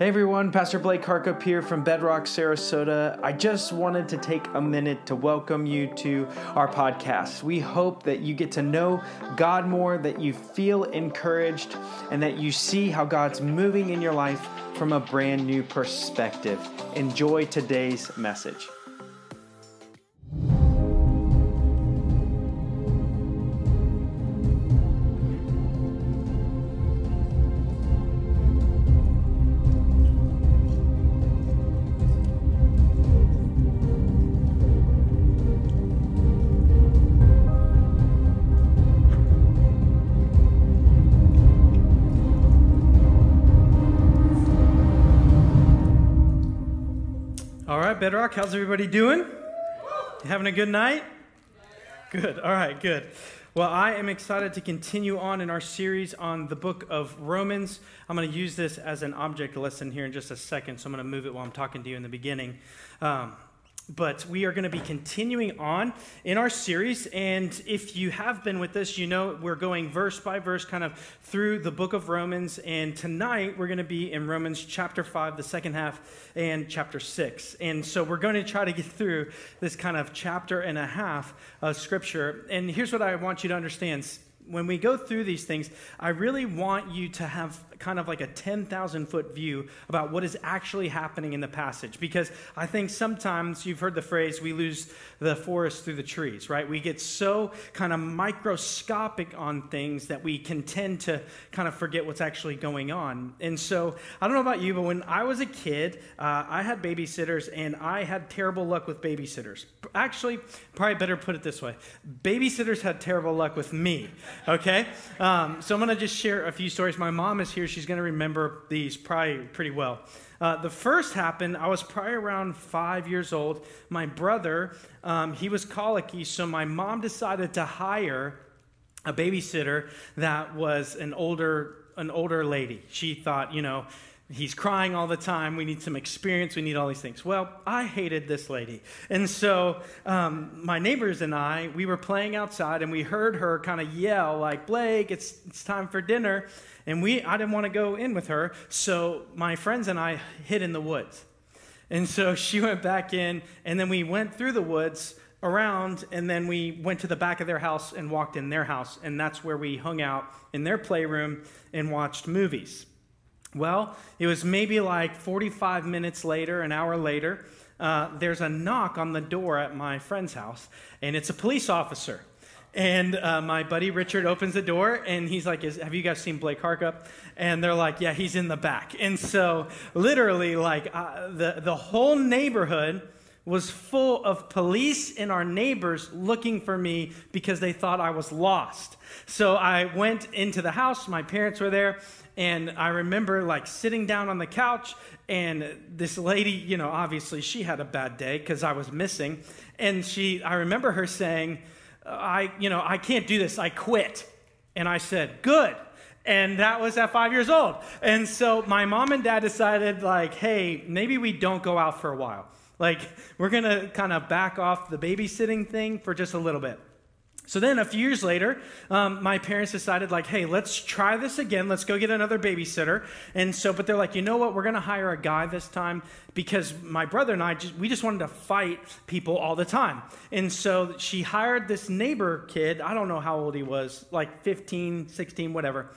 Hey everyone, Pastor Blake Harkup here from Bedrock, Sarasota. I just wanted to take a minute to welcome you to our podcast. We hope that you get to know God more, that you feel encouraged, and that you see how God's moving in your life from a brand new perspective. Enjoy today's message. Bedrock. How's everybody doing? Having a good night? Good. All right, good. Well, I am excited to continue on in our series on the book of Romans. I'm going to use this as an object lesson here in just a second, so I'm going to move it while I'm talking to you in the beginning. Um, but we are going to be continuing on in our series. And if you have been with us, you know we're going verse by verse kind of through the book of Romans. And tonight we're going to be in Romans chapter 5, the second half, and chapter 6. And so we're going to try to get through this kind of chapter and a half of scripture. And here's what I want you to understand when we go through these things, I really want you to have kind of like a 10,000 foot view about what is actually happening in the passage. Because I think sometimes you've heard the phrase, we lose the forest through the trees, right? We get so kind of microscopic on things that we can tend to kind of forget what's actually going on. And so I don't know about you, but when I was a kid, uh, I had babysitters and I had terrible luck with babysitters. Actually, probably better put it this way babysitters had terrible luck with me, okay? Um, so I'm going to just share a few stories. My mom is here she's going to remember these probably pretty well. Uh, the first happened, I was probably around five years old. My brother, um, he was colicky, so my mom decided to hire a babysitter that was an older, an older lady. She thought, you know, He's crying all the time. We need some experience. We need all these things. Well, I hated this lady. And so um, my neighbors and I, we were playing outside and we heard her kind of yell, like, Blake, it's, it's time for dinner. And we, I didn't want to go in with her. So my friends and I hid in the woods. And so she went back in, and then we went through the woods around, and then we went to the back of their house and walked in their house. And that's where we hung out in their playroom and watched movies. Well, it was maybe like 45 minutes later, an hour later, uh, there's a knock on the door at my friend's house, and it's a police officer. And uh, my buddy Richard opens the door, and he's like, "Have you guys seen Blake Harkup?" And they're like, "Yeah, he's in the back." And so, literally, like uh, the the whole neighborhood was full of police and our neighbors looking for me because they thought I was lost. So I went into the house. My parents were there and I remember like sitting down on the couch, and this lady, you know, obviously she had a bad day because I was missing. And she, I remember her saying, I, you know, I can't do this, I quit. And I said, Good. And that was at five years old. And so my mom and dad decided, like, hey, maybe we don't go out for a while. Like, we're going to kind of back off the babysitting thing for just a little bit. So then a few years later, um, my parents decided, like, hey, let's try this again. Let's go get another babysitter. And so, but they're like, you know what? We're going to hire a guy this time because my brother and I, just, we just wanted to fight people all the time. And so she hired this neighbor kid. I don't know how old he was, like 15, 16, whatever.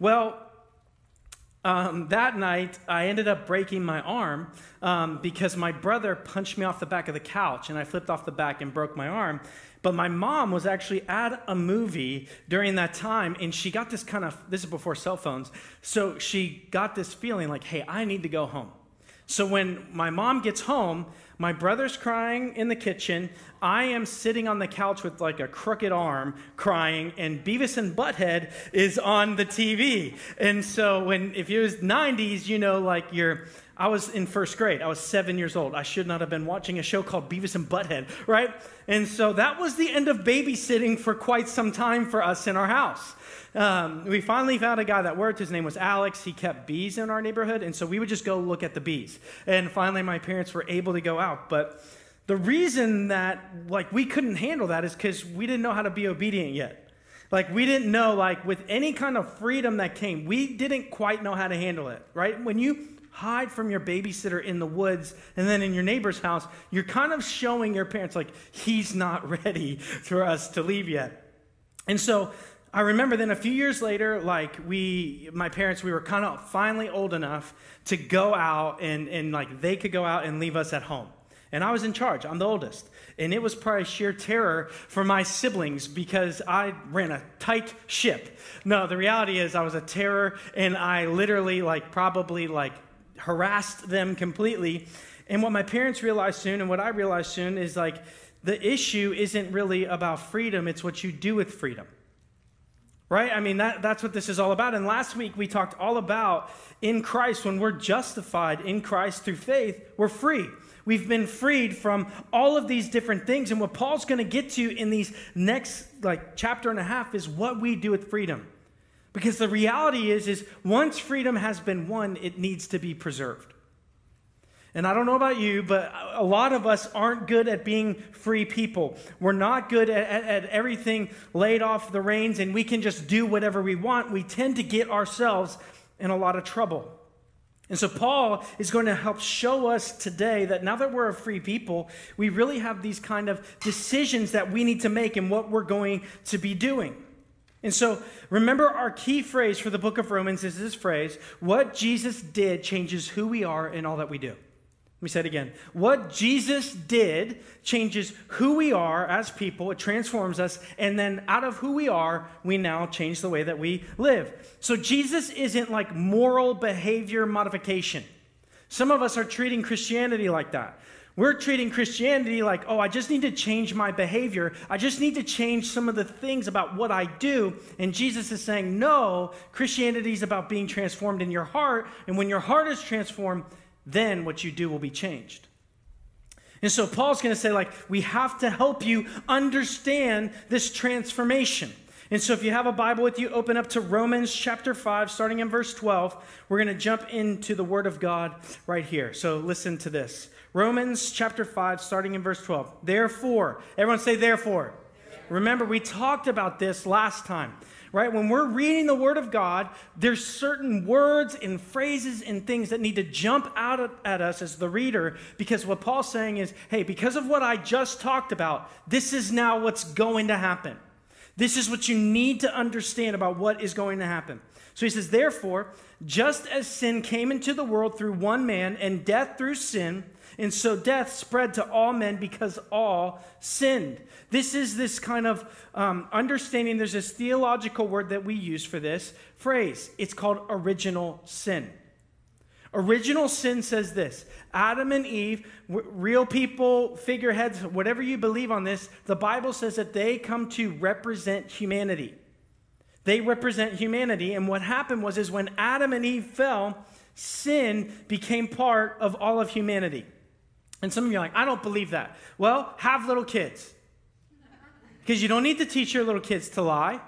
Well, um, that night, I ended up breaking my arm um, because my brother punched me off the back of the couch and I flipped off the back and broke my arm. But my mom was actually at a movie during that time, and she got this kind of this is before cell phones. So she got this feeling like, hey, I need to go home. So when my mom gets home, my brother's crying in the kitchen. I am sitting on the couch with like a crooked arm crying, and Beavis and Butthead is on the TV. And so when if it was 90s, you know, like you're I was in first grade. I was seven years old. I should not have been watching a show called Beavis and Butthead, right? And so that was the end of babysitting for quite some time for us in our house. Um, we finally found a guy that worked. His name was Alex. He kept bees in our neighborhood. And so we would just go look at the bees. And finally, my parents were able to go out. But the reason that like we couldn't handle that is because we didn't know how to be obedient yet. Like we didn't know, like with any kind of freedom that came, we didn't quite know how to handle it, right? When you hide from your babysitter in the woods and then in your neighbor's house, you're kind of showing your parents, like, he's not ready for us to leave yet. And so I remember then a few years later, like we, my parents, we were kind of finally old enough to go out and, and like they could go out and leave us at home. And I was in charge. I'm the oldest. And it was probably sheer terror for my siblings because I ran a tight ship. No, the reality is I was a terror and I literally like probably like harassed them completely. And what my parents realized soon and what I realized soon is like the issue isn't really about freedom, it's what you do with freedom. Right? I mean, that, that's what this is all about. And last week we talked all about in Christ, when we're justified in Christ through faith, we're free. We've been freed from all of these different things. And what Paul's going to get to in these next like chapter and a half is what we do with freedom. Because the reality is, is once freedom has been won, it needs to be preserved. And I don't know about you, but a lot of us aren't good at being free people. We're not good at, at, at, everything laid off the reins and we can just do whatever we want. We tend to get ourselves in a lot of trouble. And so Paul is going to help show us today that now that we're a free people, we really have these kind of decisions that we need to make and what we're going to be doing. And so remember our key phrase for the book of Romans is this phrase, what Jesus did changes who we are and all that we do. Let me say it again. What Jesus did changes who we are as people, it transforms us, and then out of who we are, we now change the way that we live. So Jesus isn't like moral behavior modification. Some of us are treating Christianity like that. We're treating Christianity like, oh, I just need to change my behavior. I just need to change some of the things about what I do. And Jesus is saying, no, Christianity is about being transformed in your heart. And when your heart is transformed, then what you do will be changed. And so Paul's going to say, like, we have to help you understand this transformation. And so if you have a Bible with you, open up to Romans chapter 5, starting in verse 12. We're going to jump into the Word of God right here. So listen to this Romans chapter 5, starting in verse 12. Therefore, everyone say, therefore. Remember, we talked about this last time right? When we're reading the Word of God, there's certain words and phrases and things that need to jump out at us as the reader because what Paul's saying is, hey, because of what I just talked about, this is now what's going to happen. This is what you need to understand about what is going to happen. So he says, therefore, just as sin came into the world through one man and death through sin, and so death spread to all men because all sinned. This is this kind of um, understanding. There's this theological word that we use for this phrase. It's called original sin. Original sin says this Adam and Eve, w- real people, figureheads, whatever you believe on this, the Bible says that they come to represent humanity. They represent humanity. And what happened was, is when Adam and Eve fell, sin became part of all of humanity. And some of you are like, I don't believe that. Well, have little kids. Because you don't need to teach your little kids to lie.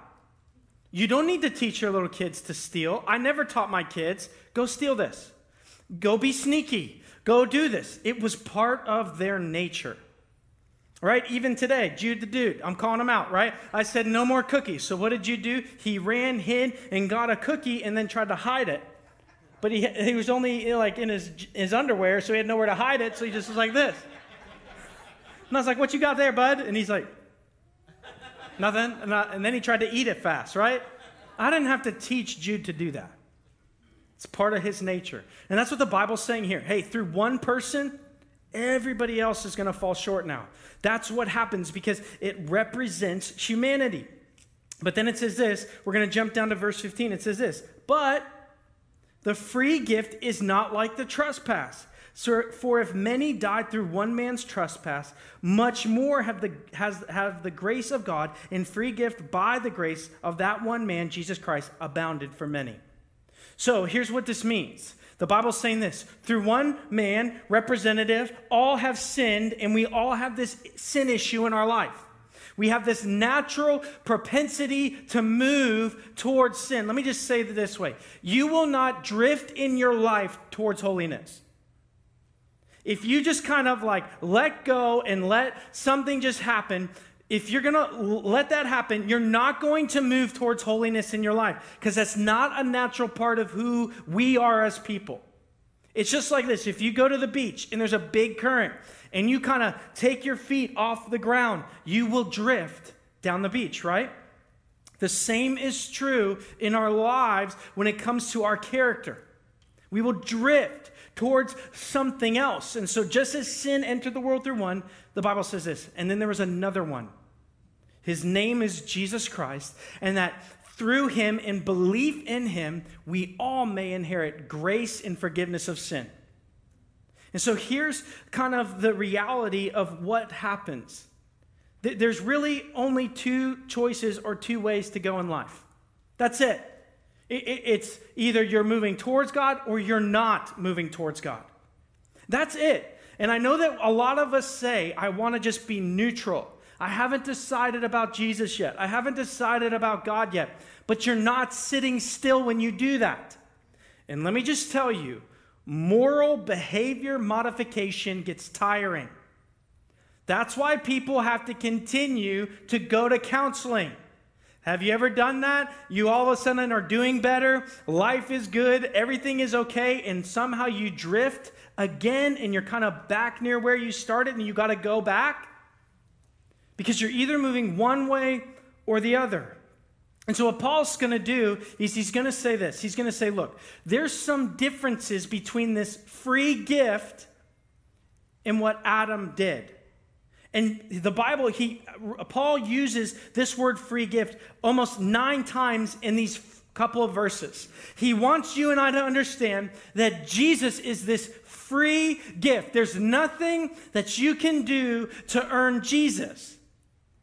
You don't need to teach your little kids to steal. I never taught my kids, go steal this. Go be sneaky. Go do this. It was part of their nature. Right? Even today, Jude the dude, I'm calling him out, right? I said no more cookies. So what did you do? He ran, hid, and got a cookie and then tried to hide it. But he, he was only like in his, his underwear, so he had nowhere to hide it, so he just was like this. And I was like, What you got there, bud? And he's like, Nothing. And, I, and then he tried to eat it fast, right? I didn't have to teach Jude to do that. It's part of his nature. And that's what the Bible's saying here. Hey, through one person, everybody else is going to fall short now. That's what happens because it represents humanity. But then it says this, we're going to jump down to verse 15. It says this, but the free gift is not like the trespass. For if many died through one man's trespass, much more have the, has, have the grace of God and free gift by the grace of that one man, Jesus Christ, abounded for many. So here's what this means. The Bible's saying this through one man, representative, all have sinned, and we all have this sin issue in our life. We have this natural propensity to move towards sin. Let me just say it this way you will not drift in your life towards holiness. If you just kind of like let go and let something just happen, if you're going to let that happen, you're not going to move towards holiness in your life because that's not a natural part of who we are as people. It's just like this if you go to the beach and there's a big current and you kind of take your feet off the ground, you will drift down the beach, right? The same is true in our lives when it comes to our character. We will drift towards something else. And so, just as sin entered the world through one, the Bible says this, and then there was another one. His name is Jesus Christ, and that through him and belief in him, we all may inherit grace and forgiveness of sin. And so here's kind of the reality of what happens. There's really only two choices or two ways to go in life. That's it. It's either you're moving towards God or you're not moving towards God. That's it. And I know that a lot of us say, I want to just be neutral. I haven't decided about Jesus yet. I haven't decided about God yet. But you're not sitting still when you do that. And let me just tell you moral behavior modification gets tiring. That's why people have to continue to go to counseling. Have you ever done that? You all of a sudden are doing better, life is good, everything is okay, and somehow you drift again and you're kind of back near where you started and you got to go back? Because you're either moving one way or the other. And so, what Paul's going to do is he's going to say this. He's going to say, look, there's some differences between this free gift and what Adam did. And the Bible, he, Paul uses this word free gift almost nine times in these couple of verses. He wants you and I to understand that Jesus is this free gift. There's nothing that you can do to earn Jesus.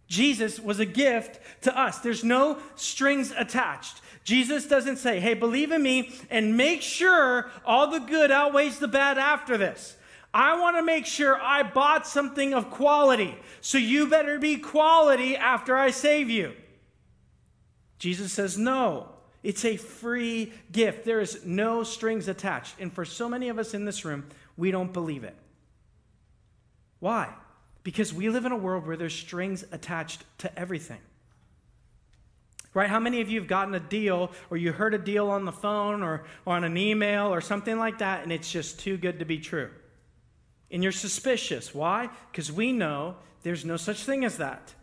Jesus was a gift to us. There's no strings attached. Jesus doesn't say, hey, believe in me and make sure all the good outweighs the bad after this. I want to make sure I bought something of quality. So you better be quality after I save you. Jesus says, no. It's a free gift. There is no strings attached. And for so many of us in this room, we don't believe it. Why? Because we live in a world where there's strings attached to everything. Right? How many of you have gotten a deal or you heard a deal on the phone or, or on an email or something like that and it's just too good to be true? And you're suspicious. Why? Because we know there's no such thing as that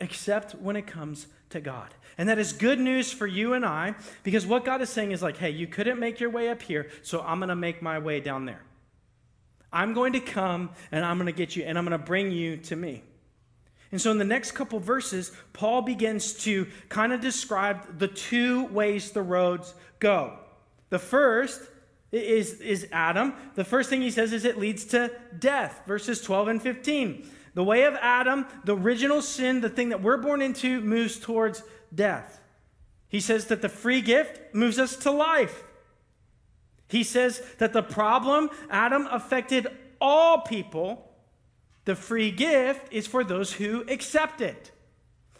except when it comes to God. And that is good news for you and I because what God is saying is like, hey, you couldn't make your way up here, so I'm going to make my way down there. I'm going to come and I'm going to get you and I'm going to bring you to me. And so in the next couple verses, Paul begins to kind of describe the two ways the roads go. The first is, is Adam. The first thing he says is it leads to death, verses 12 and 15. The way of Adam, the original sin, the thing that we're born into, moves towards death. He says that the free gift moves us to life. He says that the problem, Adam affected all people. The free gift is for those who accept it.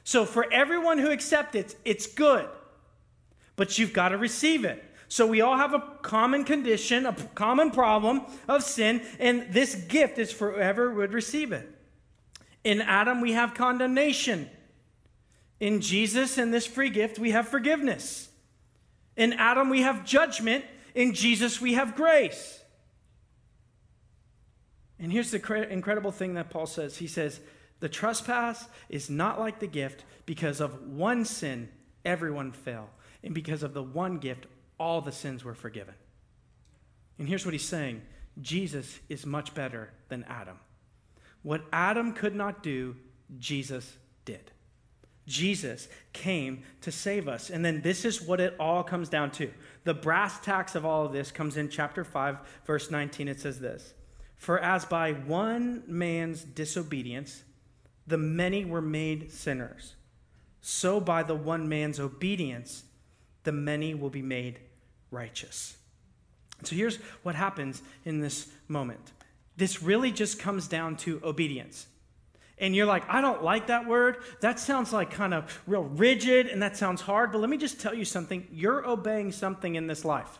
So for everyone who accepts it, it's good. But you've got to receive it. So we all have a common condition, a common problem of sin, and this gift is for whoever would receive it. In Adam, we have condemnation. In Jesus and this free gift, we have forgiveness. In Adam, we have judgment. In Jesus, we have grace. And here's the incredible thing that Paul says He says, The trespass is not like the gift because of one sin, everyone fell. And because of the one gift, all the sins were forgiven. And here's what he's saying Jesus is much better than Adam. What Adam could not do, Jesus did. Jesus came to save us. And then this is what it all comes down to. The brass tacks of all of this comes in chapter 5, verse 19. It says this For as by one man's disobedience the many were made sinners, so by the one man's obedience the many will be made righteous. So here's what happens in this moment. This really just comes down to obedience and you're like, I don't like that word. That sounds like kind of real rigid and that sounds hard. But let me just tell you something you're obeying something in this life.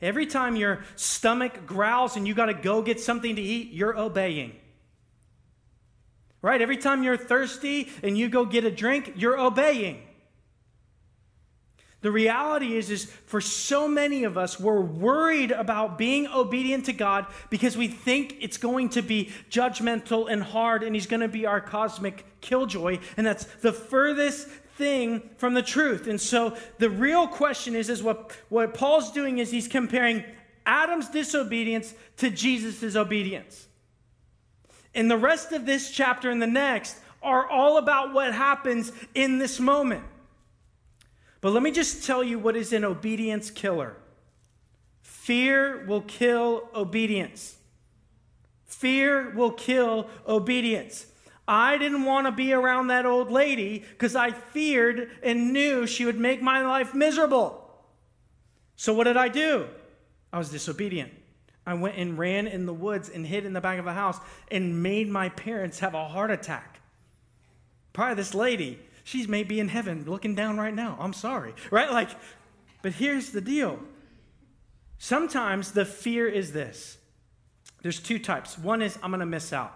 Every time your stomach growls and you got to go get something to eat, you're obeying. right? Every time you're thirsty and you go get a drink, you're obeying. The reality is, is for so many of us, we're worried about being obedient to God because we think it's going to be judgmental and hard and He's going to be our cosmic killjoy. And that's the furthest thing from the truth. And so the real question is, is what, what Paul's doing is he's comparing Adam's disobedience to Jesus' obedience. And the rest of this chapter and the next are all about what happens in this moment. But let me just tell you what is an obedience killer fear will kill obedience. Fear will kill obedience. I didn't want to be around that old lady because I feared and knew she would make my life miserable. So, what did I do? I was disobedient. I went and ran in the woods and hid in the back of a house and made my parents have a heart attack. Probably this lady she's maybe in heaven looking down right now. I'm sorry. Right? Like, but here's the deal. Sometimes the fear is this there's two types. One is I'm going to miss out.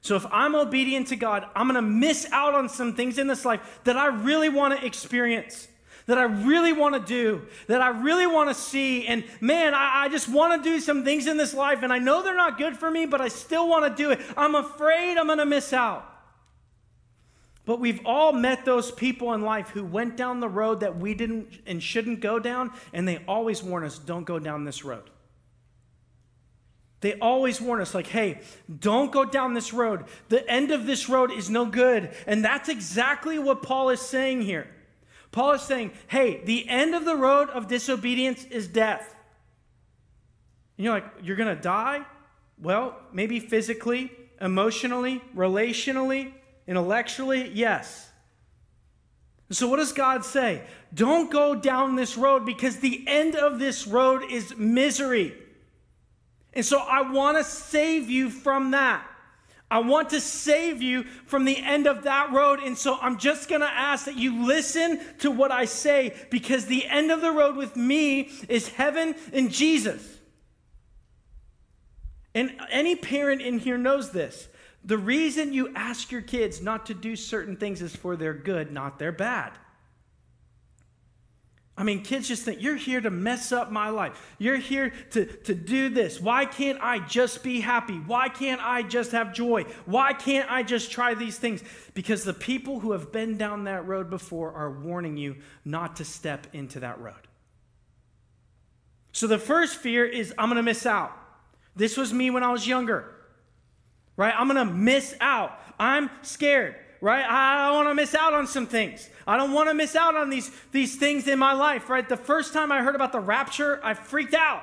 So if I'm obedient to God, I'm going to miss out on some things in this life that I really want to experience that I really want to do, that I really want to see. And man, I, I just want to do some things in this life, and I know they're not good for me, but I still want to do it. I'm afraid I'm going to miss out. But we've all met those people in life who went down the road that we didn't and shouldn't go down, and they always warn us don't go down this road. They always warn us, like, hey, don't go down this road. The end of this road is no good. And that's exactly what Paul is saying here. Paul is saying, hey, the end of the road of disobedience is death. And you're like, you're going to die? Well, maybe physically, emotionally, relationally, Intellectually, yes. So, what does God say? Don't go down this road because the end of this road is misery. And so, I want to save you from that. I want to save you from the end of that road. And so, I'm just going to ask that you listen to what I say because the end of the road with me is heaven and Jesus. And any parent in here knows this. The reason you ask your kids not to do certain things is for their good, not their bad. I mean, kids just think, you're here to mess up my life. You're here to, to do this. Why can't I just be happy? Why can't I just have joy? Why can't I just try these things? Because the people who have been down that road before are warning you not to step into that road. So the first fear is, I'm going to miss out. This was me when I was younger right? I'm going to miss out. I'm scared, right? I don't want to miss out on some things. I don't want to miss out on these, these things in my life, right? The first time I heard about the rapture, I freaked out.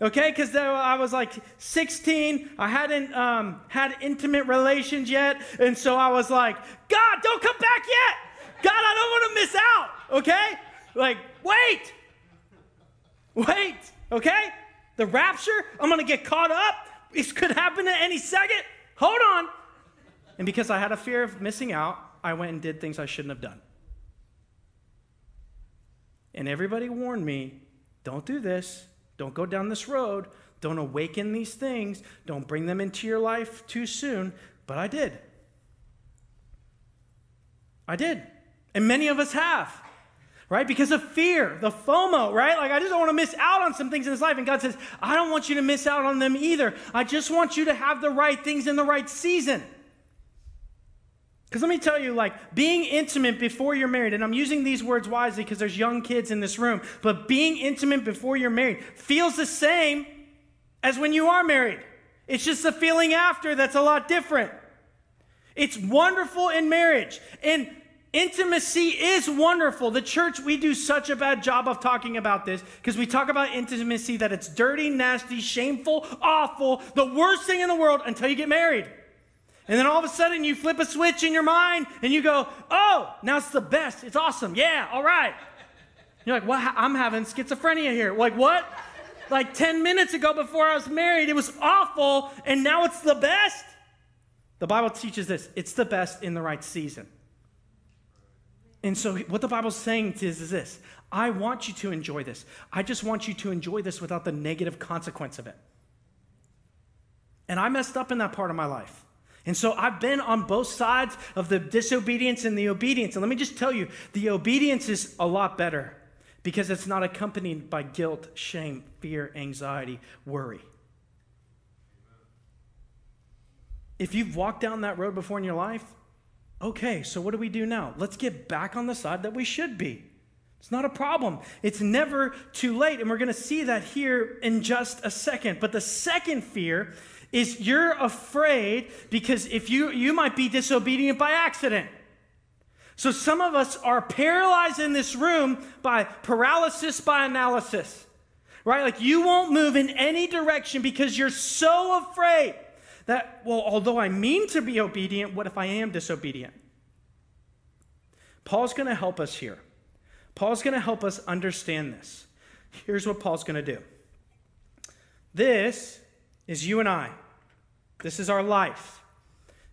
Okay, because I was like 16, I hadn't um, had intimate relations yet, and so I was like, God, don't come back yet! God, I don't want to miss out, okay? Like, wait! Wait, okay? The rapture, I'm gonna get caught up, this could happen at any second. Hold on. And because I had a fear of missing out, I went and did things I shouldn't have done. And everybody warned me don't do this. Don't go down this road. Don't awaken these things. Don't bring them into your life too soon. But I did. I did. And many of us have right? Because of fear, the FOMO, right? Like, I just don't want to miss out on some things in this life. And God says, I don't want you to miss out on them either. I just want you to have the right things in the right season. Because let me tell you, like, being intimate before you're married, and I'm using these words wisely because there's young kids in this room, but being intimate before you're married feels the same as when you are married. It's just the feeling after that's a lot different. It's wonderful in marriage. And Intimacy is wonderful. The church, we do such a bad job of talking about this because we talk about intimacy that it's dirty, nasty, shameful, awful, the worst thing in the world until you get married. And then all of a sudden you flip a switch in your mind and you go, oh, now it's the best. It's awesome. Yeah, all right. You're like, well, I'm having schizophrenia here. Like, what? Like 10 minutes ago before I was married, it was awful, and now it's the best? The Bible teaches this it's the best in the right season. And so, what the Bible's saying is, is this I want you to enjoy this. I just want you to enjoy this without the negative consequence of it. And I messed up in that part of my life. And so I've been on both sides of the disobedience and the obedience. And let me just tell you, the obedience is a lot better because it's not accompanied by guilt, shame, fear, anxiety, worry. If you've walked down that road before in your life, okay, so what do we do now? Let's get back on the side that we should be. It's not a problem. It's never too late. And we're going to see that here in just a second. But the second fear is you're afraid because if you you might be disobedient by accident. So some of us are paralyzed in this room by paralysis by analysis. Right? Like you won't move in any direction because you're so afraid that well although I mean to be obedient, what if I am disobedient? Paul's going to help us here. Paul's going to help us understand this. Here's what Paul's going to do. This is you and I. This is our life.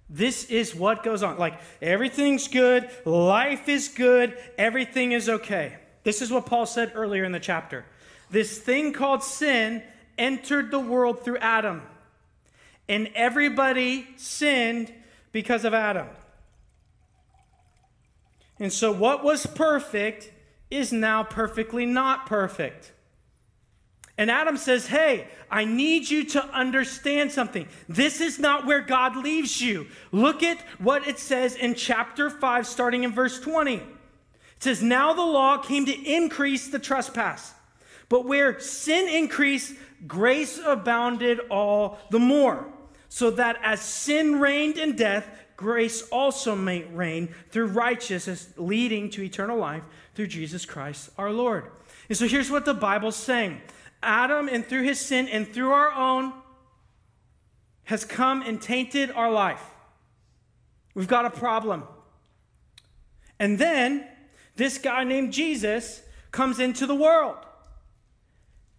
This is what goes on. Like everything's good, life is good, everything is okay. This is what Paul said earlier in the chapter. This thing called sin entered the world through Adam, and everybody sinned because of Adam. And so, what was perfect is now perfectly not perfect. And Adam says, Hey, I need you to understand something. This is not where God leaves you. Look at what it says in chapter 5, starting in verse 20. It says, Now the law came to increase the trespass. But where sin increased, grace abounded all the more. So that as sin reigned in death, grace also may reign through righteousness, leading to eternal life through Jesus Christ our Lord. And so here's what the Bible's saying Adam, and through his sin and through our own, has come and tainted our life. We've got a problem. And then this guy named Jesus comes into the world.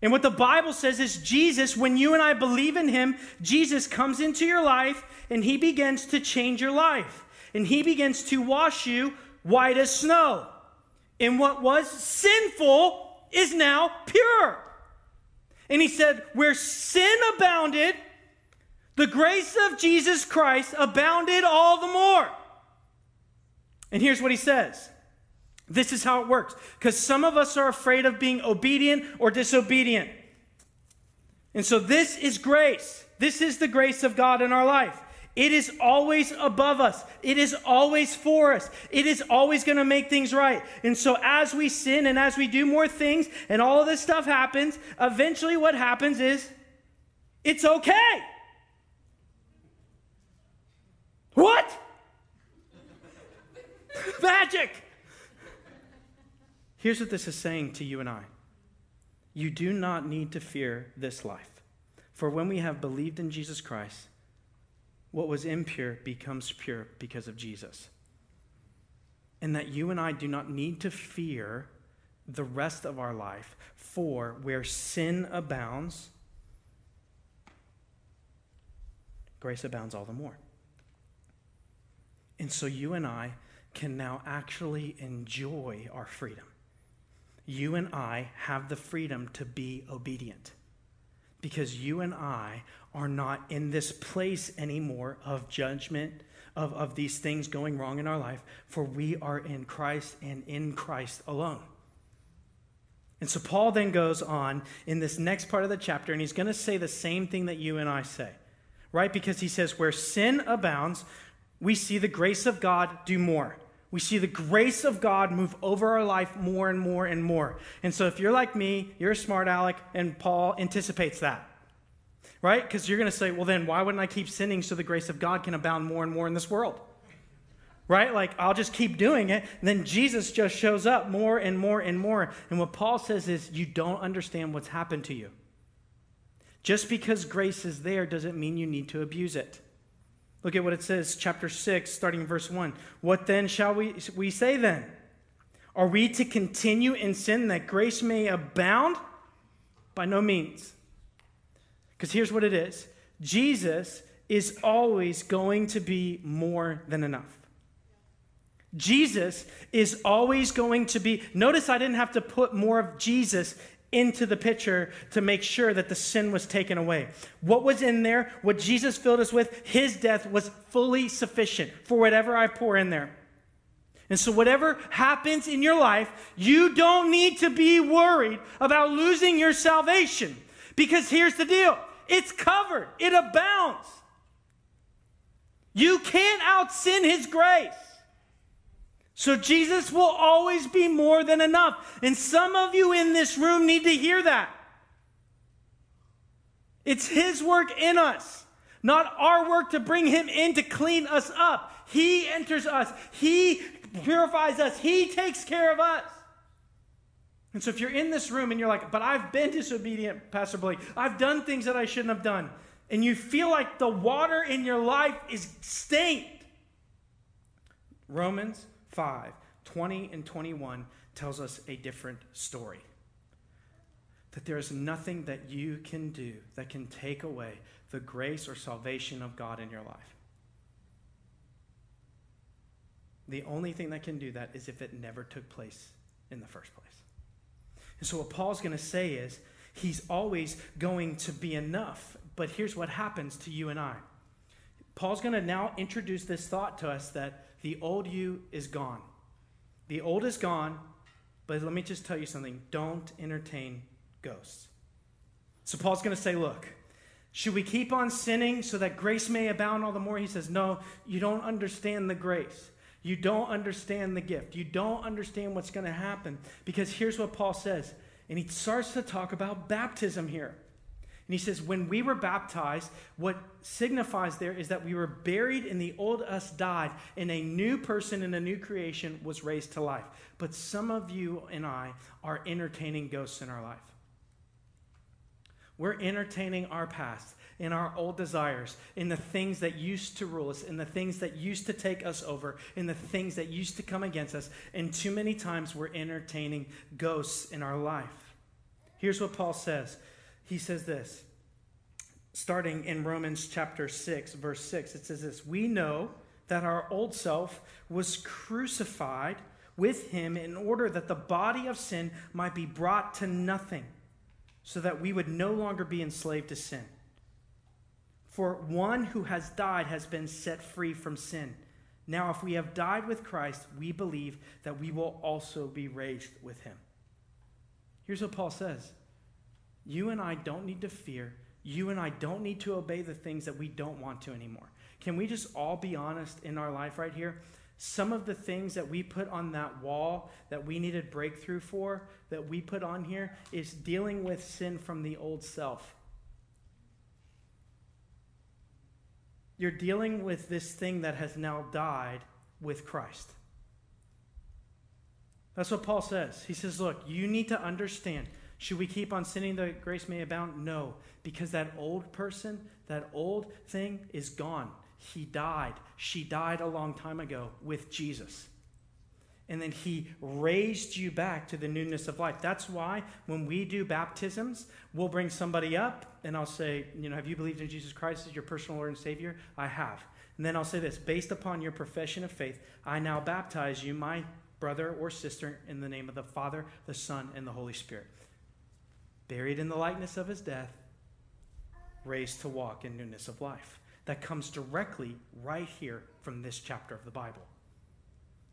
And what the Bible says is Jesus, when you and I believe in him, Jesus comes into your life and he begins to change your life. And he begins to wash you white as snow. And what was sinful is now pure. And he said, Where sin abounded, the grace of Jesus Christ abounded all the more. And here's what he says this is how it works. Because some of us are afraid of being obedient or disobedient. And so this is grace. This is the grace of God in our life. It is always above us. It is always for us. It is always going to make things right. And so, as we sin and as we do more things and all of this stuff happens, eventually what happens is it's okay. What? Magic. Here's what this is saying to you and I you do not need to fear this life. For when we have believed in Jesus Christ, what was impure becomes pure because of Jesus. And that you and I do not need to fear the rest of our life, for where sin abounds, grace abounds all the more. And so you and I can now actually enjoy our freedom. You and I have the freedom to be obedient because you and I are not in this place anymore of judgment, of, of these things going wrong in our life, for we are in Christ and in Christ alone. And so Paul then goes on in this next part of the chapter, and he's going to say the same thing that you and I say, right? Because he says, where sin abounds, we see the grace of God do more. We see the grace of God move over our life more and more and more. And so if you're like me, you're a smart aleck, and Paul anticipates that right? Because you're going to say, well, then why wouldn't I keep sinning so the grace of God can abound more and more in this world? Right? Like, I'll just keep doing it. And then Jesus just shows up more and more and more. And what Paul says is, you don't understand what's happened to you. Just because grace is there doesn't mean you need to abuse it. Look at what it says, chapter 6, starting in verse 1. What then shall we, we say then? Are we to continue in sin that grace may abound? By no means. Because here's what it is Jesus is always going to be more than enough. Jesus is always going to be. Notice I didn't have to put more of Jesus into the picture to make sure that the sin was taken away. What was in there, what Jesus filled us with, his death was fully sufficient for whatever I pour in there. And so, whatever happens in your life, you don't need to be worried about losing your salvation. Because here's the deal it's covered, it abounds. You can't out sin His grace. So, Jesus will always be more than enough. And some of you in this room need to hear that. It's His work in us, not our work to bring Him in to clean us up. He enters us, He purifies us, He takes care of us. And so if you're in this room and you're like, but I've been disobedient, Pastor Blake, I've done things that I shouldn't have done, and you feel like the water in your life is stained, Romans 5 20 and 21 tells us a different story. That there is nothing that you can do that can take away the grace or salvation of God in your life. The only thing that can do that is if it never took place in the first place. And so, what Paul's going to say is, he's always going to be enough. But here's what happens to you and I Paul's going to now introduce this thought to us that the old you is gone. The old is gone, but let me just tell you something don't entertain ghosts. So, Paul's going to say, look, should we keep on sinning so that grace may abound all the more? He says, no, you don't understand the grace. You don't understand the gift. You don't understand what's going to happen. Because here's what Paul says. And he starts to talk about baptism here. And he says, when we were baptized, what signifies there is that we were buried and the old us died, and a new person and a new creation was raised to life. But some of you and I are entertaining ghosts in our life. We're entertaining our past in our old desires, in the things that used to rule us, in the things that used to take us over, in the things that used to come against us. And too many times we're entertaining ghosts in our life. Here's what Paul says He says this, starting in Romans chapter 6, verse 6. It says this We know that our old self was crucified with him in order that the body of sin might be brought to nothing, so that we would no longer be enslaved to sin. For one who has died has been set free from sin. Now, if we have died with Christ, we believe that we will also be raised with him. Here's what Paul says You and I don't need to fear. You and I don't need to obey the things that we don't want to anymore. Can we just all be honest in our life right here? Some of the things that we put on that wall that we needed breakthrough for, that we put on here, is dealing with sin from the old self. You're dealing with this thing that has now died with Christ. That's what Paul says. He says, Look, you need to understand. Should we keep on sinning that grace may abound? No, because that old person, that old thing is gone. He died. She died a long time ago with Jesus and then he raised you back to the newness of life. That's why when we do baptisms, we'll bring somebody up and I'll say, you know, have you believed in Jesus Christ as your personal Lord and Savior? I have. And then I'll say this based upon your profession of faith, I now baptize you, my brother or sister, in the name of the Father, the Son, and the Holy Spirit. Buried in the likeness of his death, raised to walk in newness of life. That comes directly right here from this chapter of the Bible.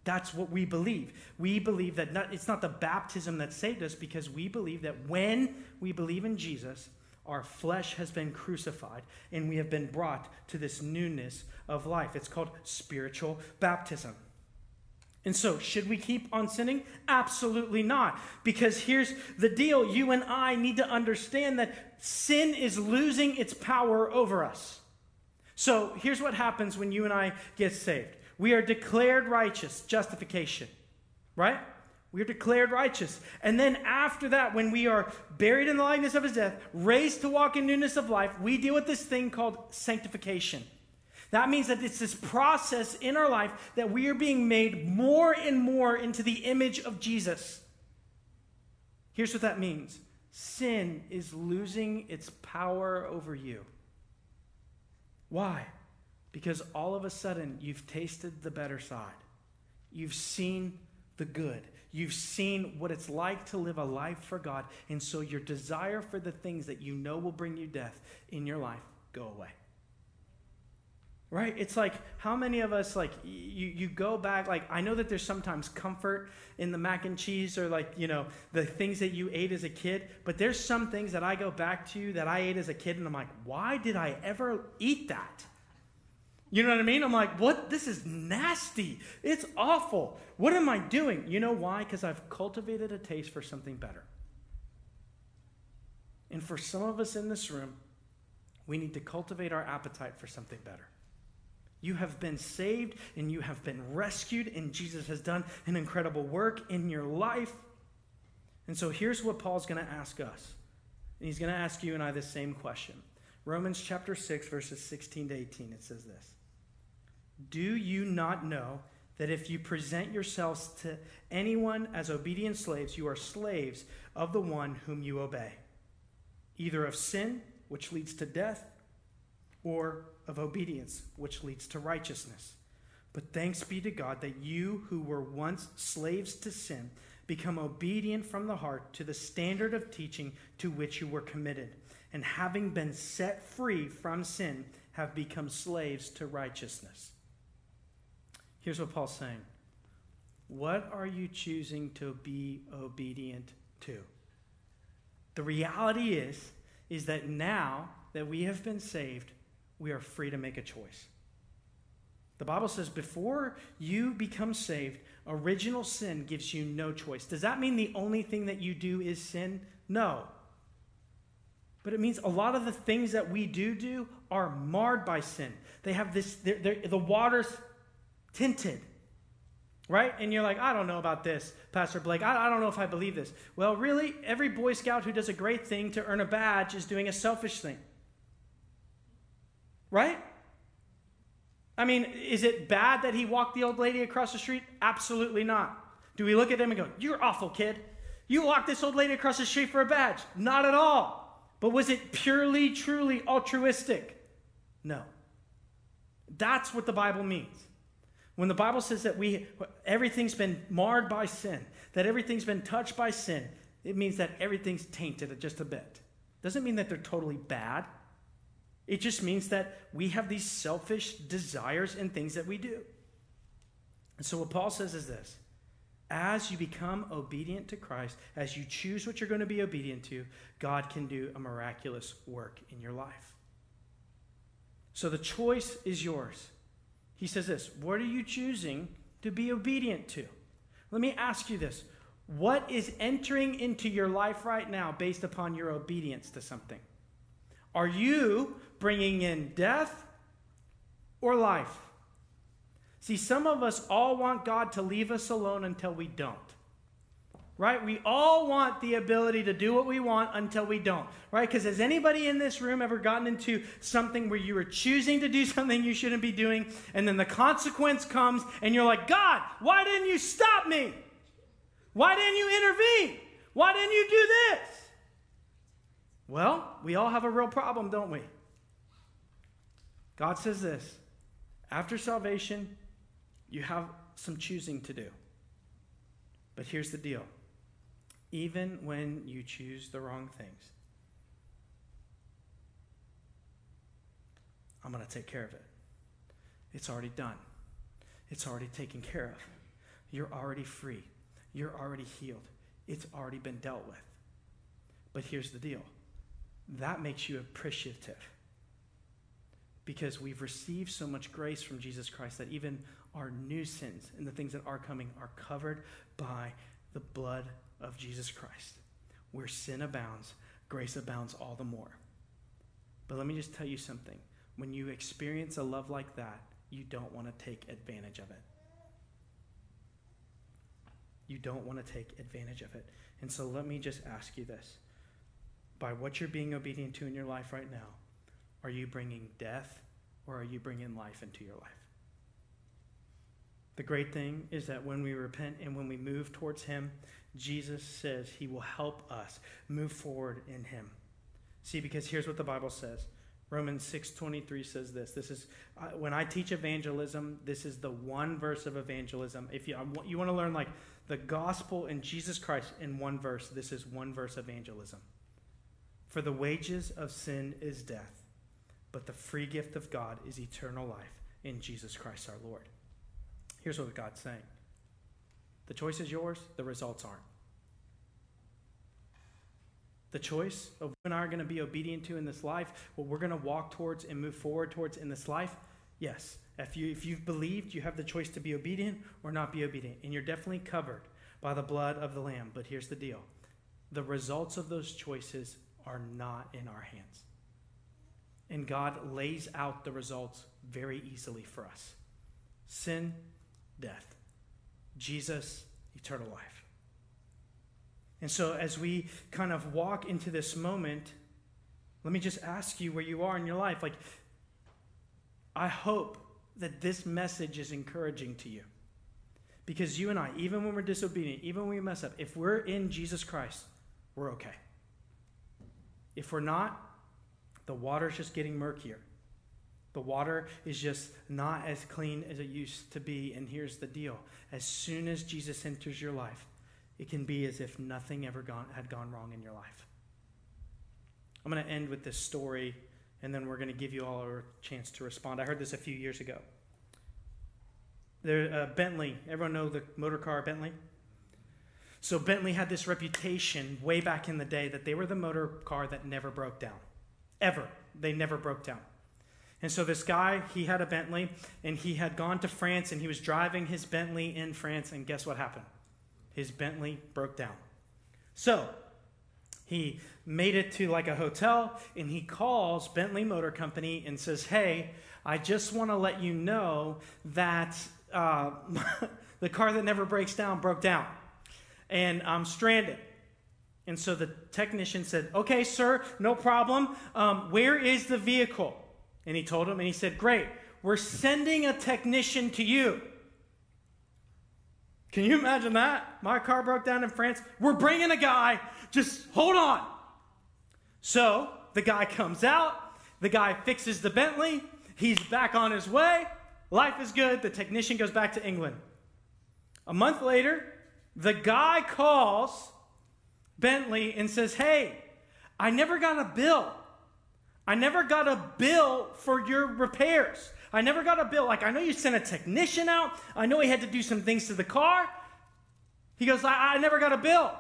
That's what we believe. We believe that not, it's not the baptism that saved us because we believe that when we believe in Jesus, our flesh has been crucified and we have been brought to this newness of life. It's called spiritual baptism. And so, should we keep on sinning? Absolutely not. Because here's the deal you and I need to understand that sin is losing its power over us. So, here's what happens when you and I get saved we are declared righteous, justification, right? We are declared righteous. And then after that, when we are buried in the likeness of his death, raised to walk in newness of life, we deal with this thing called sanctification. That means that it's this process in our life that we are being made more and more into the image of Jesus. Here's what that means sin is losing its power over you. Why? Because all of a sudden, you've tasted the better side. You've seen the good. You've seen what it's like to live a life for God. And so your desire for the things that you know will bring you death in your life go away. Right? It's like how many of us like you you go back like I know that there's sometimes comfort in the mac and cheese or like, you know, the things that you ate as a kid, but there's some things that I go back to that I ate as a kid and I'm like, "Why did I ever eat that?" You know what I mean? I'm like, "What? This is nasty. It's awful. What am I doing?" You know why? Cuz I've cultivated a taste for something better. And for some of us in this room, we need to cultivate our appetite for something better. You have been saved and you have been rescued, and Jesus has done an incredible work in your life. And so here's what Paul's going to ask us. And he's going to ask you and I the same question. Romans chapter 6, verses 16 to 18, it says this Do you not know that if you present yourselves to anyone as obedient slaves, you are slaves of the one whom you obey, either of sin, which leads to death, or of obedience, which leads to righteousness. But thanks be to God that you who were once slaves to sin become obedient from the heart to the standard of teaching to which you were committed, and having been set free from sin, have become slaves to righteousness. Here's what Paul's saying What are you choosing to be obedient to? The reality is, is that now that we have been saved, we are free to make a choice. The Bible says before you become saved, original sin gives you no choice. Does that mean the only thing that you do is sin? No. But it means a lot of the things that we do do are marred by sin. They have this, they're, they're, the water's tinted, right? And you're like, I don't know about this, Pastor Blake. I, I don't know if I believe this. Well, really, every Boy Scout who does a great thing to earn a badge is doing a selfish thing. Right? I mean, is it bad that he walked the old lady across the street? Absolutely not. Do we look at him and go, You're awful, kid? You walked this old lady across the street for a badge? Not at all. But was it purely, truly altruistic? No. That's what the Bible means. When the Bible says that we everything's been marred by sin, that everything's been touched by sin, it means that everything's tainted just a bit. Doesn't mean that they're totally bad. It just means that we have these selfish desires and things that we do. And so, what Paul says is this as you become obedient to Christ, as you choose what you're going to be obedient to, God can do a miraculous work in your life. So, the choice is yours. He says this What are you choosing to be obedient to? Let me ask you this What is entering into your life right now based upon your obedience to something? Are you bringing in death or life? See, some of us all want God to leave us alone until we don't. Right? We all want the ability to do what we want until we don't. Right? Because has anybody in this room ever gotten into something where you were choosing to do something you shouldn't be doing, and then the consequence comes, and you're like, God, why didn't you stop me? Why didn't you intervene? Why didn't you do this? Well, we all have a real problem, don't we? God says this after salvation, you have some choosing to do. But here's the deal even when you choose the wrong things, I'm going to take care of it. It's already done, it's already taken care of. You're already free, you're already healed, it's already been dealt with. But here's the deal that makes you appreciative because we've received so much grace from Jesus Christ that even our new sins and the things that are coming are covered by the blood of Jesus Christ. Where sin abounds, grace abounds all the more. But let me just tell you something. When you experience a love like that, you don't want to take advantage of it. You don't want to take advantage of it. And so let me just ask you this. By what you're being obedient to in your life right now, are you bringing death or are you bringing life into your life? The great thing is that when we repent and when we move towards Him, Jesus says He will help us move forward in Him. See, because here's what the Bible says. Romans 6:23 says this. This is uh, when I teach evangelism, this is the one verse of evangelism. If you you want to learn like the gospel and Jesus Christ in one verse. This is one verse evangelism. For the wages of sin is death, but the free gift of God is eternal life in Jesus Christ our Lord. Here's what God's saying the choice is yours, the results aren't. The choice of what and I are going to be obedient to in this life, what we're going to walk towards and move forward towards in this life, yes. If, you, if you've believed, you have the choice to be obedient or not be obedient. And you're definitely covered by the blood of the Lamb. But here's the deal the results of those choices are not in our hands. And God lays out the results very easily for us sin, death. Jesus, eternal life. And so, as we kind of walk into this moment, let me just ask you where you are in your life. Like, I hope that this message is encouraging to you. Because you and I, even when we're disobedient, even when we mess up, if we're in Jesus Christ, we're okay. If we're not, the water's just getting murkier. The water is just not as clean as it used to be. And here's the deal as soon as Jesus enters your life, it can be as if nothing ever gone, had gone wrong in your life. I'm going to end with this story, and then we're going to give you all a chance to respond. I heard this a few years ago. There, uh, Bentley, everyone know the motor car Bentley? So Bentley had this reputation way back in the day that they were the motor car that never broke down. Ever. They never broke down. And so this guy, he had a Bentley, and he had gone to France, and he was driving his Bentley in France, and guess what happened? His Bentley broke down. So he made it to like a hotel, and he calls Bentley Motor Company and says, "Hey, I just want to let you know that uh, the car that never breaks down broke down, and I'm stranded." And so the technician said, Okay, sir, no problem. Um, where is the vehicle? And he told him, and he said, Great, we're sending a technician to you. Can you imagine that? My car broke down in France. We're bringing a guy. Just hold on. So the guy comes out. The guy fixes the Bentley. He's back on his way. Life is good. The technician goes back to England. A month later, the guy calls Bentley and says, Hey, I never got a bill. I never got a bill for your repairs. I never got a bill. Like, I know you sent a technician out. I know he had to do some things to the car. He goes, I, I never got a bill.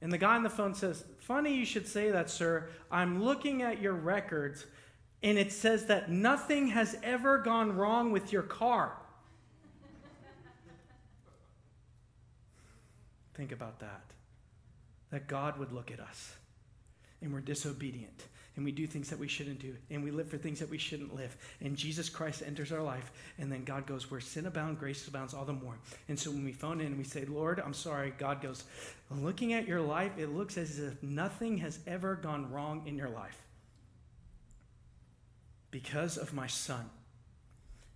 And the guy on the phone says, Funny you should say that, sir. I'm looking at your records, and it says that nothing has ever gone wrong with your car. Think about that. That God would look at us, and we're disobedient and we do things that we shouldn't do, and we live for things that we shouldn't live. And Jesus Christ enters our life, and then God goes, Where sin abounds, grace abounds all the more. And so when we phone in and we say, Lord, I'm sorry, God goes, Looking at your life, it looks as if nothing has ever gone wrong in your life because of my son.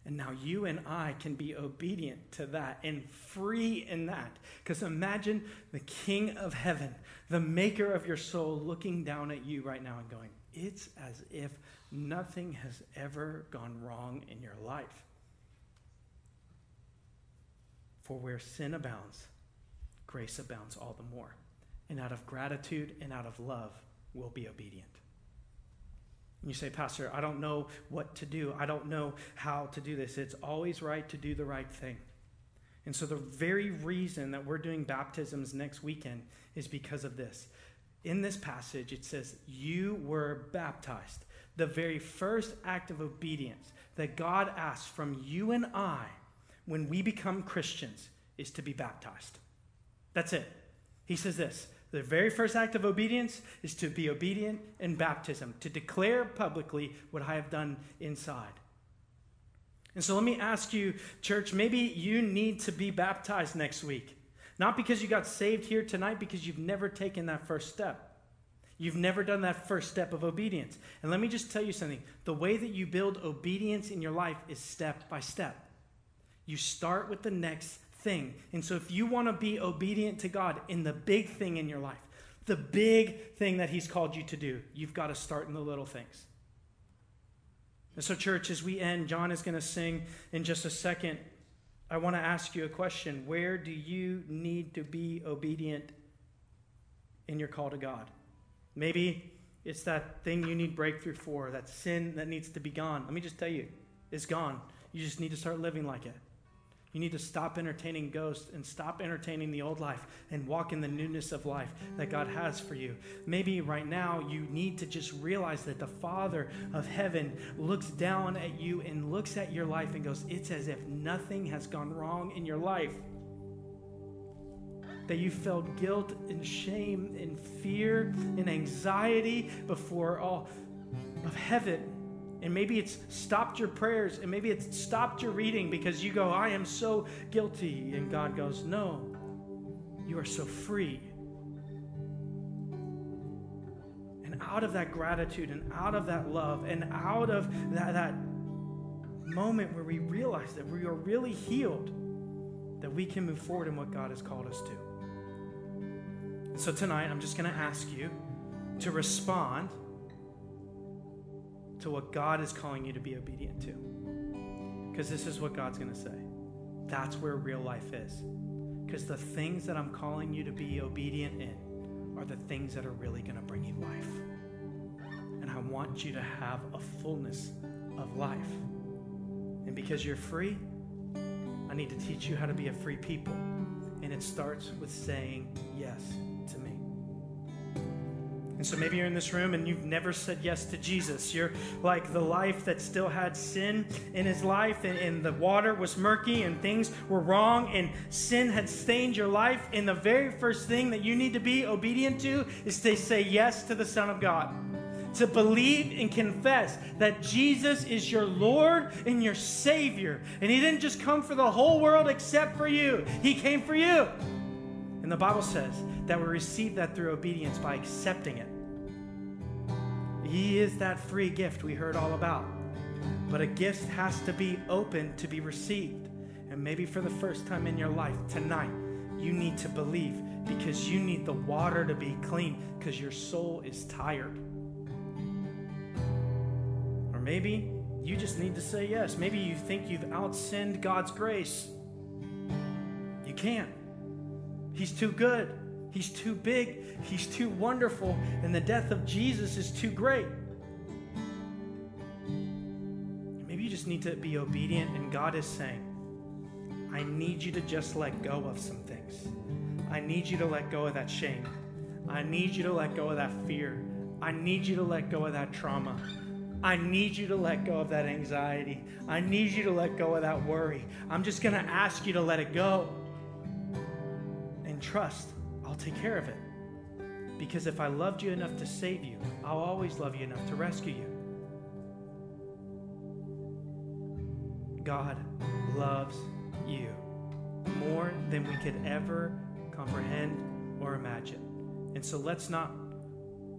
And now you and I can be obedient to that and free in that. Because imagine the King of heaven, the maker of your soul, looking down at you right now and going, it's as if nothing has ever gone wrong in your life. For where sin abounds, grace abounds all the more. And out of gratitude and out of love, we'll be obedient. And you say, Pastor, I don't know what to do. I don't know how to do this. It's always right to do the right thing. And so, the very reason that we're doing baptisms next weekend is because of this in this passage, it says, You were baptized. The very first act of obedience that God asks from you and I when we become Christians is to be baptized. That's it. He says this the very first act of obedience is to be obedient in baptism, to declare publicly what I have done inside. And so let me ask you, church, maybe you need to be baptized next week. Not because you got saved here tonight, because you've never taken that first step. You've never done that first step of obedience. And let me just tell you something the way that you build obedience in your life is step by step. You start with the next thing. And so if you want to be obedient to God in the big thing in your life, the big thing that He's called you to do, you've got to start in the little things. And so, church, as we end, John is going to sing in just a second I want to ask you a question. Where do you need to be obedient in your call to God? Maybe it's that thing you need breakthrough for, that sin that needs to be gone. Let me just tell you, it's gone. You just need to start living like it. You need to stop entertaining ghosts and stop entertaining the old life and walk in the newness of life that God has for you. Maybe right now you need to just realize that the Father of heaven looks down at you and looks at your life and goes, It's as if nothing has gone wrong in your life. That you felt guilt and shame and fear and anxiety before all of heaven and maybe it's stopped your prayers, and maybe it's stopped your reading because you go, I am so guilty. And God goes, No, you are so free. And out of that gratitude, and out of that love, and out of that, that moment where we realize that we are really healed, that we can move forward in what God has called us to. And so tonight, I'm just going to ask you to respond to what God is calling you to be obedient to. Because this is what God's going to say. That's where real life is. Because the things that I'm calling you to be obedient in are the things that are really going to bring you life. And I want you to have a fullness of life. And because you're free, I need to teach you how to be a free people. And it starts with saying yes. And so maybe you're in this room and you've never said yes to Jesus. You're like the life that still had sin in his life, and, and, the water was murky and things were wrong, and sin had stained your life. And the very first thing that you need to be obedient to is to say yes to the Son of God. To believe and confess that Jesus is your Lord and your Savior. And He didn't just come for the whole world except for you, He came for you. And the Bible says that we receive that through obedience by accepting it. He is that free gift we heard all about. But a gift has to be open to be received. And maybe for the first time in your life tonight, you need to believe because you need the water to be clean because your soul is tired. Or maybe you just need to say yes. Maybe you think you've outsinned God's grace. You can't. He's too good. He's too big. He's too wonderful. And the death of Jesus is too great. Maybe you just need to be obedient, and God is saying, I need you to just let go of some things. I need you to let go of that shame. I need you to let go of that fear. I need you to let go of that trauma. I need you to let go of that anxiety. I need you to let go of that worry. I'm just going to ask you to let it go and trust I'll take care of it. Because if I loved you enough to save you, I'll always love you enough to rescue you. God loves you more than we could ever comprehend or imagine. And so let's not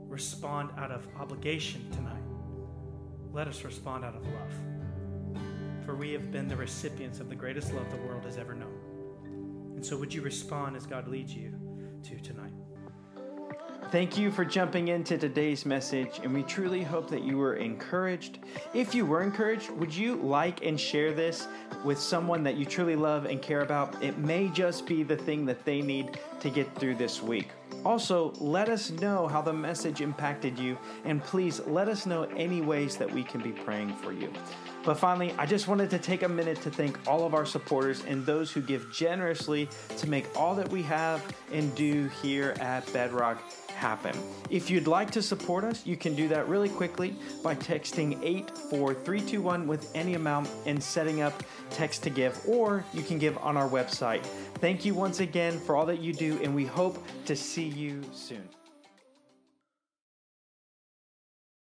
respond out of obligation tonight. Let us respond out of love. For we have been the recipients of the greatest love the world has ever known. And so, would you respond as God leads you to tonight? Thank you for jumping into today's message, and we truly hope that you were encouraged. If you were encouraged, would you like and share this with someone that you truly love and care about? It may just be the thing that they need to get through this week. Also, let us know how the message impacted you, and please let us know any ways that we can be praying for you. But finally, I just wanted to take a minute to thank all of our supporters and those who give generously to make all that we have and do here at Bedrock happen. If you'd like to support us, you can do that really quickly by texting 84321 with any amount and setting up text to give, or you can give on our website. Thank you once again for all that you do, and we hope to see you soon.